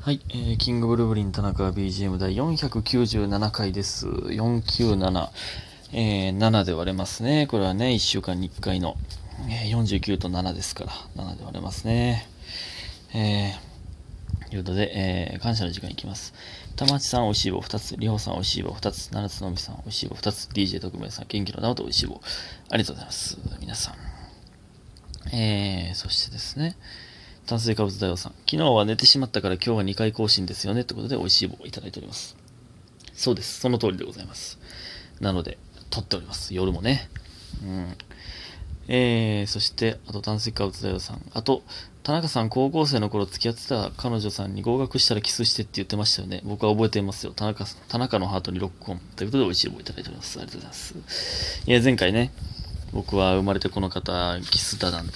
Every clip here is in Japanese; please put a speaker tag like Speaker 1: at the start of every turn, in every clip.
Speaker 1: はい、えー、キングブルーブリン田中 BGM 第497回です。497、えー、7で割れますね。これはね、1週間に1回の、えー、49と7ですから、7で割れますね。えー、ということで、えー、感謝の時間いきます。玉地さん、おいしい棒2つ。りほさん、おいしい棒2つ。七つのみさん、おいしい棒2つ。DJ 特命さん、元気の玉とおいしい棒。ありがとうございます。皆さん。えー、そしてですね、炭水化物大王さん。昨日は寝てしまったから今日は2回更新ですよね。ってことで美味しい棒をいただいております。そうです。その通りでございます。なので、撮っております。夜もね。うん。えー、そして、あと炭水化物大王さん。あと、田中さん高校生の頃付き合ってた彼女さんに合格したらキスしてって言ってましたよね。僕は覚えていますよ。田中、田中のハートにロックオン。ということで美味しい棒をいただいております。ありがとうございます。いや、前回ね、僕は生まれてこの方、キスだなんて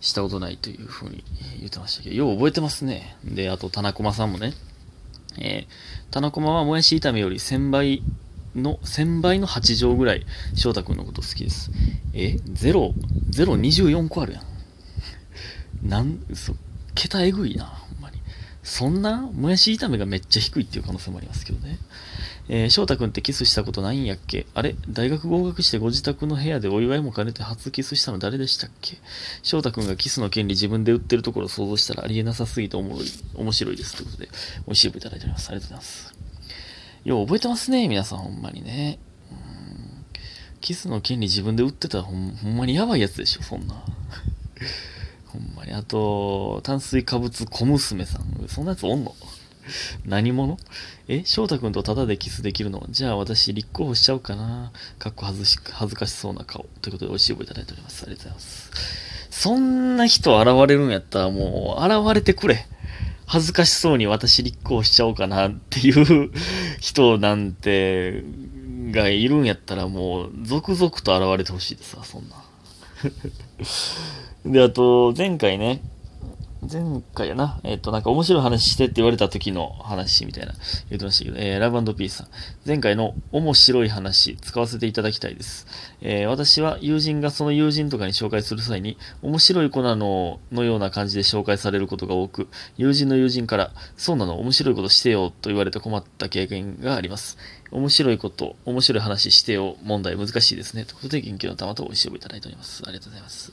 Speaker 1: したことないというふうに言ってましたけど、よう覚えてますね。で、あと、田中駒さんもね、えー、田中駒はもやし炒めより1000倍の、1000倍の8畳ぐらい、翔太くんのこと好きです。え ?0、024個あるやん。なん、そ、桁えぐいな、そんな、もやし炒めがめっちゃ低いっていう可能性もありますけどね。えー、翔太くんってキスしたことないんやっけ？あれ？大学合格してご自宅の部屋でお祝いも兼ねて初キスしたの誰でしたっけ？翔太くんがキスの権利自分で売ってるところを想像したらありえなさすぎておもろい、面白いです。ということで、美味しい棒いただいております。ありがとうございます。よう覚えてますね、皆さん、ほんまにね。うんキスの権利自分で売ってたらほんまにやばいやつでしょ、そんな。ほんまに。あと、炭水化物小娘さん。そんなやつおんの？何者？え？翔太くんとタダでキスできるの？じゃあ私立候補しちゃおうかな。かっこ恥ずし恥ずかしそうな顔。ということで美味しい棒いただいております。ありがとうございます。そんな人現れるんやったらもう現れてくれ。恥ずかしそうに私立候補しちゃおうかなっていう人なんて、がいるんやったらもう続々と現れてほしいですわ、そんな。で、あと、前回ね、前回やな、えっ、と、なんか面白い話してって言われた時の話みたいな言ってましたけど、えー、ラブピースさん。前回の面白い話使わせていただきたいです。えー、私は友人がその友人とかに紹介する際に、面白い子なののような感じで紹介されることが多く、友人の友人から、そうなの、面白いことしてよと言われて困った経験があります。面白いこと、面白い話してよ問題難しいですね。ということで、元気の玉と美味しいただいております。ありがとうございます。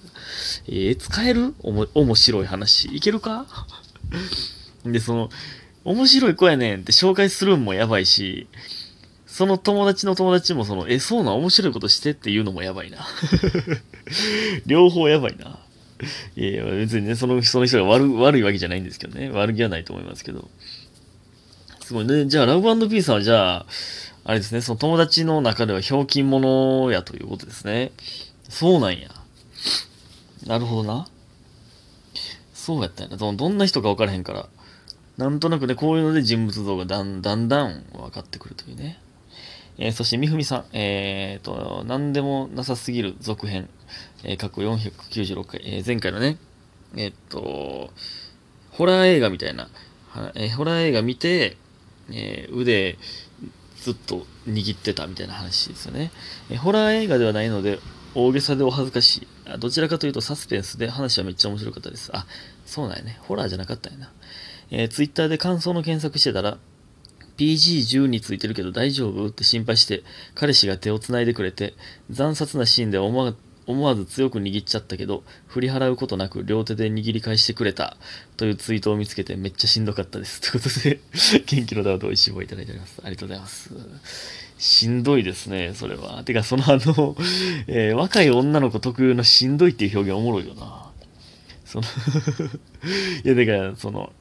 Speaker 1: えー、使える？おも、面白い話。いけるか？で、その、面白い子やねんって紹介するんもやばいし、その友達の友達もその、え、そうな面白いことしてっていうのもやばいな。両方やばいな。いや、別にね、その、その人が悪悪いわけじゃないんですけどね。悪気はないと思いますけど。すごいね。じゃあ、ラブピースはじゃあ、あれですね、その友達の中ではひょうきん者やということですね。そうなんや。なるほどな。そうやったんやな。どんな人か分からへんから。なんとなくね、こういうので人物像がだんだんだん分かってくるというね。えー、そして、みふみさん。えーと、なんでもなさすぎる続編。えー、過去496回。えー、前回のね、え、っと、ホラー映画みたいな、えー、ホラー映画見て、えー、腕、ずっと握ってたみたいな話ですよね。えホラー映画ではないので、大げさでお恥ずかしい。あどちらかというとサスペンスで話はめっちゃ面白かったです。あ、そうなんやね。ホラーじゃなかったんやな。えー、Twitter で感想の検索してたら、PG10 についてるけど大丈夫？って心配して、彼氏が手を繋いでくれて、残殺なシーンで思わ思わず強く握っちゃったけど、振り払うことなく両手で握り返してくれたというツイートを見つけてめっちゃしんどかったです。ということで、元気のダウと美味しい棒いただいております。ありがとうございます。しんどいですね、それは。てか、そのあの、えー、若い女の子特有のしんどいっていう表現おもろいよな。その いや、だから、その、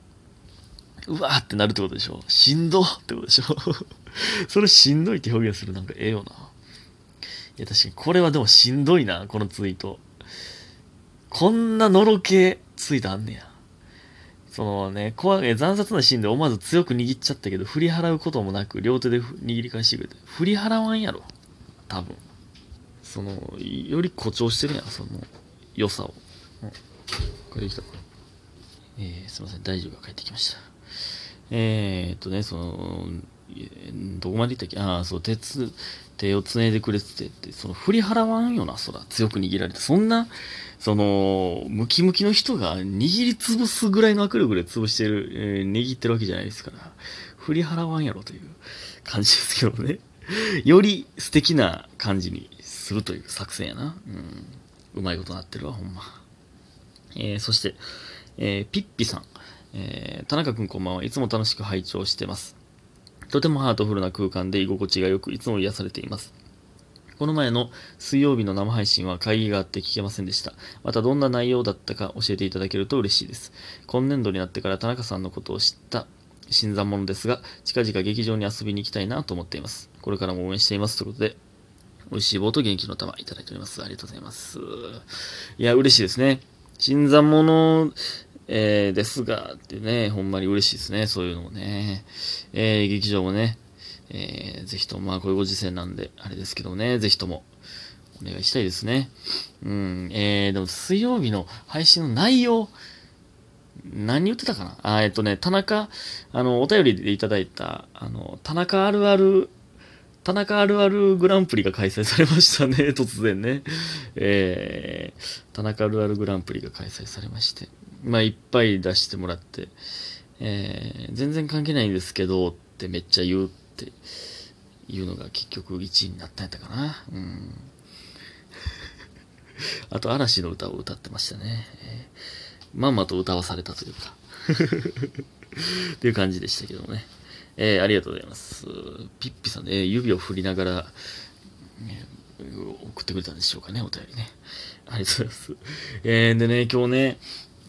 Speaker 1: うわーってなるってことでしょ。しんどってことでしょ。それしんどいって表現するなんかええよな。いや、確かにこれはでもしんどいな、このツイート。こんなのろけツイートあんねや。そのね、怖い、残殺なシーンで思わず強く握っちゃったけど、振り払うこともなく、両手で握り返してくれて。振り払わんやろ。多分。その、より誇張してるやん、その、良さを。うん。これできたえー、すいません、大丈夫が帰ってきました。えーっとね、その、どこまで言ったっけ？ああ、そう、鉄、手をつねでくれててって、その振り払わんよな、そら、強く握られて。そんな、その、ムキムキの人が握りつぶすぐらいの握力で潰してる、えー、握ってるわけじゃないですから、振り払わんやろという感じですけどね。より素敵な感じにするという作戦やな。うん。うまいことなってるわ、ほんま。えー、そして、えー、ピッピさん。えー、田中くんこんばんは。いつも楽しく拝聴してます。とてもハートフルな空間で居心地が良く、いつも癒されています。この前の水曜日の生配信は会議があって聞けませんでした。またどんな内容だったか教えていただけると嬉しいです。今年度になってから田中さんのことを知った新参者ですが、近々劇場に遊びに行きたいなと思っています。これからも応援しています。ということで、美味しい棒と元気の玉いただいております。ありがとうございます。いや、嬉しいですね。新参者えー、ですが、ってね、ほんまに嬉しいですね、そういうのもね。えー、劇場もね、えー、ぜひとも、まあこういうご時世なんで、あれですけどね、ぜひとも、お願いしたいですね。うん、えー、でも水曜日の配信の内容、何言ってたかな？あ、えっとね、田中、あの、お便りでいただいた、あの、田中あるある、田中あるあるグランプリが開催されましたね、突然ね。えー、田中あるあるグランプリが開催されまして。まあ、いっぱい出してもらって、えー、全然関係ないんですけどってめっちゃ言うっていうのが結局1位になったんやったかな。うん。あと、嵐の歌を歌ってましたね。えー、まんまと歌わされたというか っていう感じでしたけどね。えー、ありがとうございます。ピッピさんね、指を振りながら、送ってくれたんでしょうかね、お便りね。ありがとうございます。えー、でね、今日ね、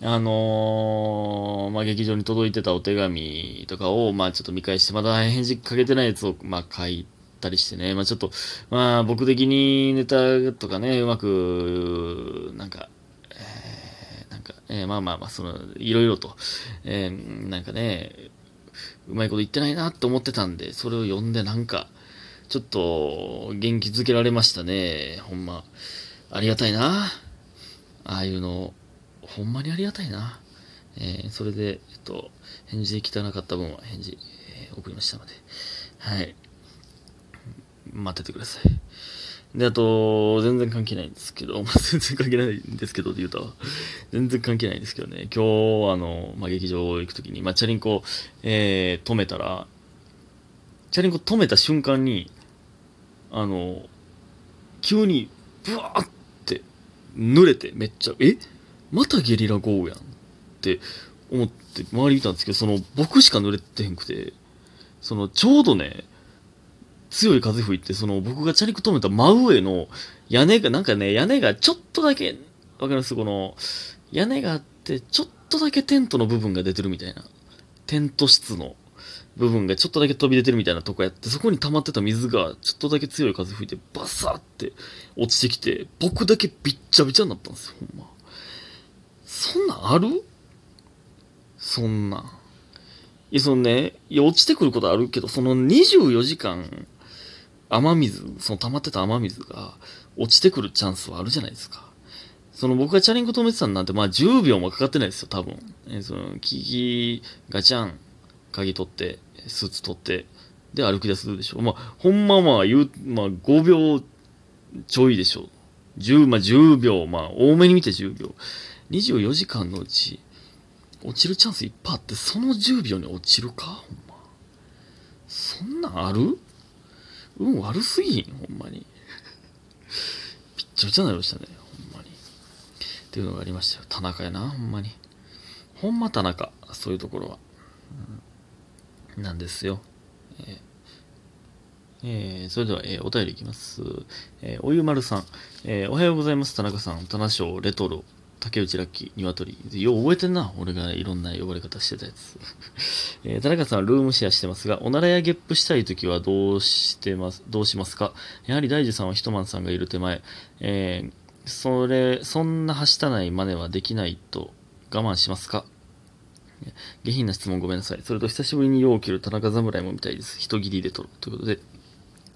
Speaker 1: あのー、まあ、劇場に届いてたお手紙とかを、まあ、ちょっと見返して、まだ返事かけてないやつを、まあ、書いたりしてね、まあ、ちょっと、まあ、僕的にネタとかね、うまく、なんか、えー、なんか、え、まあまあまあ、その、いろいろと、えー、なんかね、うまいこと言ってないなって思ってたんで、それを読んでなんか、ちょっと、元気づけられましたね。ほんま。ありがたいな。ああいうのほんまにありがたいな。えー、それで、えっと、返事で汚かった分は返事、えー、送りましたので、はい。待っててください。で、あと、全然関係ないんですけど、全然関係ないんですけどって言うと、全然関係ないんですけどね、今日、あの、まあ、劇場行くときに、まあ、チャリンコ、えー、止めたら、チャリンコ止めた瞬間に、あの、急に、ブワーって濡れて、めっちゃ、え？またゲリラ豪雨やんって思って周り見たんですけど、その僕しか濡れてへんくて、そのちょうどね、強い風吹いて、その僕がチャリク止めた真上の屋根が、なんかね、屋根がちょっとだけ、わかります？この、屋根があって、ちょっとだけテントの部分が出てるみたいな。テント室の部分がちょっとだけ飛び出てるみたいなとこやって、そこに溜まってた水がちょっとだけ強い風吹いて、バサーって落ちてきて、僕だけびっちゃびちゃになったんですよ、ほんま。そんなんある？そんな。いや、そのね、いや、落ちてくることあるけど、その24時間、雨水、その溜まってた雨水が落ちてくるチャンスはあるじゃないですか。その僕がチャリンコ止めてたんなんて、まあ10秒もかかってないですよ、多分。えー、その、キキガチャン、鍵取って、スーツ取って、で歩き出すでしょう。まあ、ほんままあ言う、まあ5秒ちょいでしょ。10、まあ10秒、まあ多めに見て10秒。24時間のうち、落ちるチャンスいっぱいあって、その10秒に落ちるか？ほんま。そんなんある？運悪すぎん？ほんまに。ぴっちゃぴちゃになりましたね。ほんまに。っていうのがありましたよ。田中やな、ほんまに。ほんま田中。そういうところは。うん、なんですよ。えーえー、それでは、えー、お便りいきます。えー、おゆまるさん、えー、おはようございます。田中さん、田中賞レトロ竹内ラッキー、鶏。よう覚えてんな。俺がいろんな呼ばれ方してたやつ。えー、田中さんはルームシェアしてますが、おならやゲップしたいときはどうしてます、どうしますか？やはり大樹さんはひとまんさんがいる手前、えー、それ、そんなはしたない真似はできないと我慢しますか？下品な質問ごめんなさい。それと久しぶりによう切る田中侍も見たいです。人切りレトロ。ということで、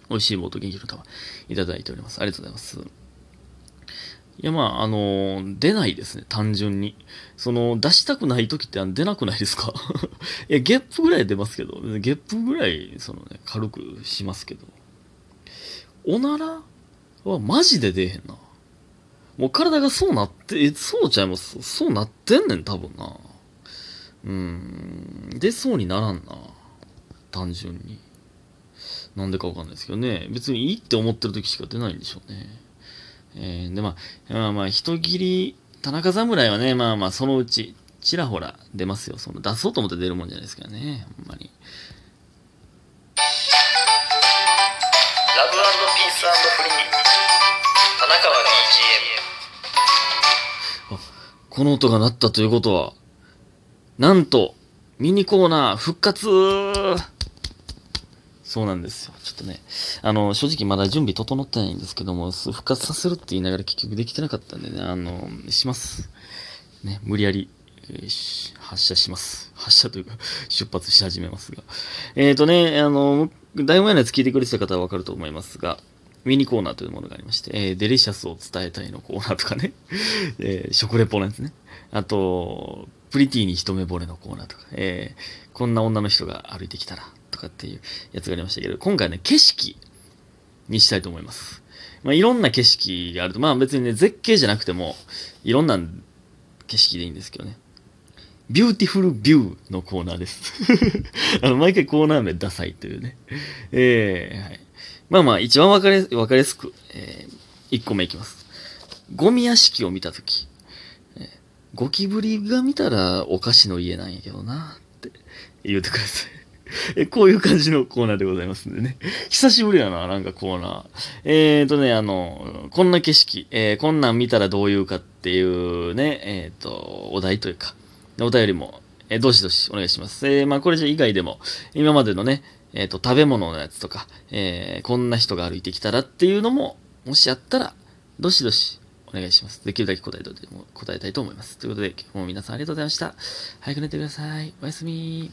Speaker 1: 美味しい棒と元気の玉いただいております。ありがとうございます。いや、まあ、あの出ないですね、単純に。その、出したくない時って出なくないですか？いや、ゲップぐらい出ますけど、ゲップぐらい、そのね、軽くしますけど。おならはマジで出えへんな。もう体がそうなって、え、そうちゃいます？そうなってんねん、多分な。うーん、出そうにならんな。単純に。なんでかわかんないですけどね。別にいいって思ってる時しか出ないんでしょうね。えー、で、まあ、まあまあ、人切り、田中侍はね、まあまあ、そのうち、ちらほら出ますよ。その出そうと思って出るもんじゃないですからね。ほんまに。ラブピースフリー。田中は BGM。この音が鳴ったということは、なんと、ミニコーナー復活そうなんですよ。ちょっとね、あの、正直まだ準備整ってないんですけども、復活させるって言いながら結局できてなかったんでね、あの、します。ね、無理やり、えー、発射します。発射というか、出発し始めますが。えっ、ー、とね、あの、だいぶ前のやつ聞いてくれてた方はわかると思いますが、ミニコーナーというものがありまして、えー、デリシャスを伝えたいのコーナーとかね、えー、食レポなんですね。あと、プリティに一目惚れのコーナーとか、えー、こんな女の人が歩いてきたら、かっていうやつがありましたけど、今回ね、景色にしたいと思います。まあ、いろんな景色があると、まあ別にね、絶景じゃなくても、いろんな景色でいいんですけどね。beautiful view のコーナーです あの、毎回コーナー名ダサいというね。ええー、はい。まあまあ、一番わかり、わかりやすく、えー、1個目いきます。ゴミ屋敷を見たとき、えー、ゴキブリが見たらお菓子の家なんやけどな、って言うてください。え、こういう感じのコーナーでございますんでね。久しぶりやな、なんかコーナー。えーとね、あの、こんな景色、えー、こんなん見たらどういうかっていうね、えーと、お題というか、お便りも、え、どしどしお願いします。え、まあこれじゃ以外でも、今までのね、えっ、と、食べ物のやつとか、え、こんな人が歩いてきたらっていうのも、もしあったら、どしどしお願いします。できるだけ答え答えたいと思います。ということで、今日も皆さんありがとうございました。早く寝てください。おやすみ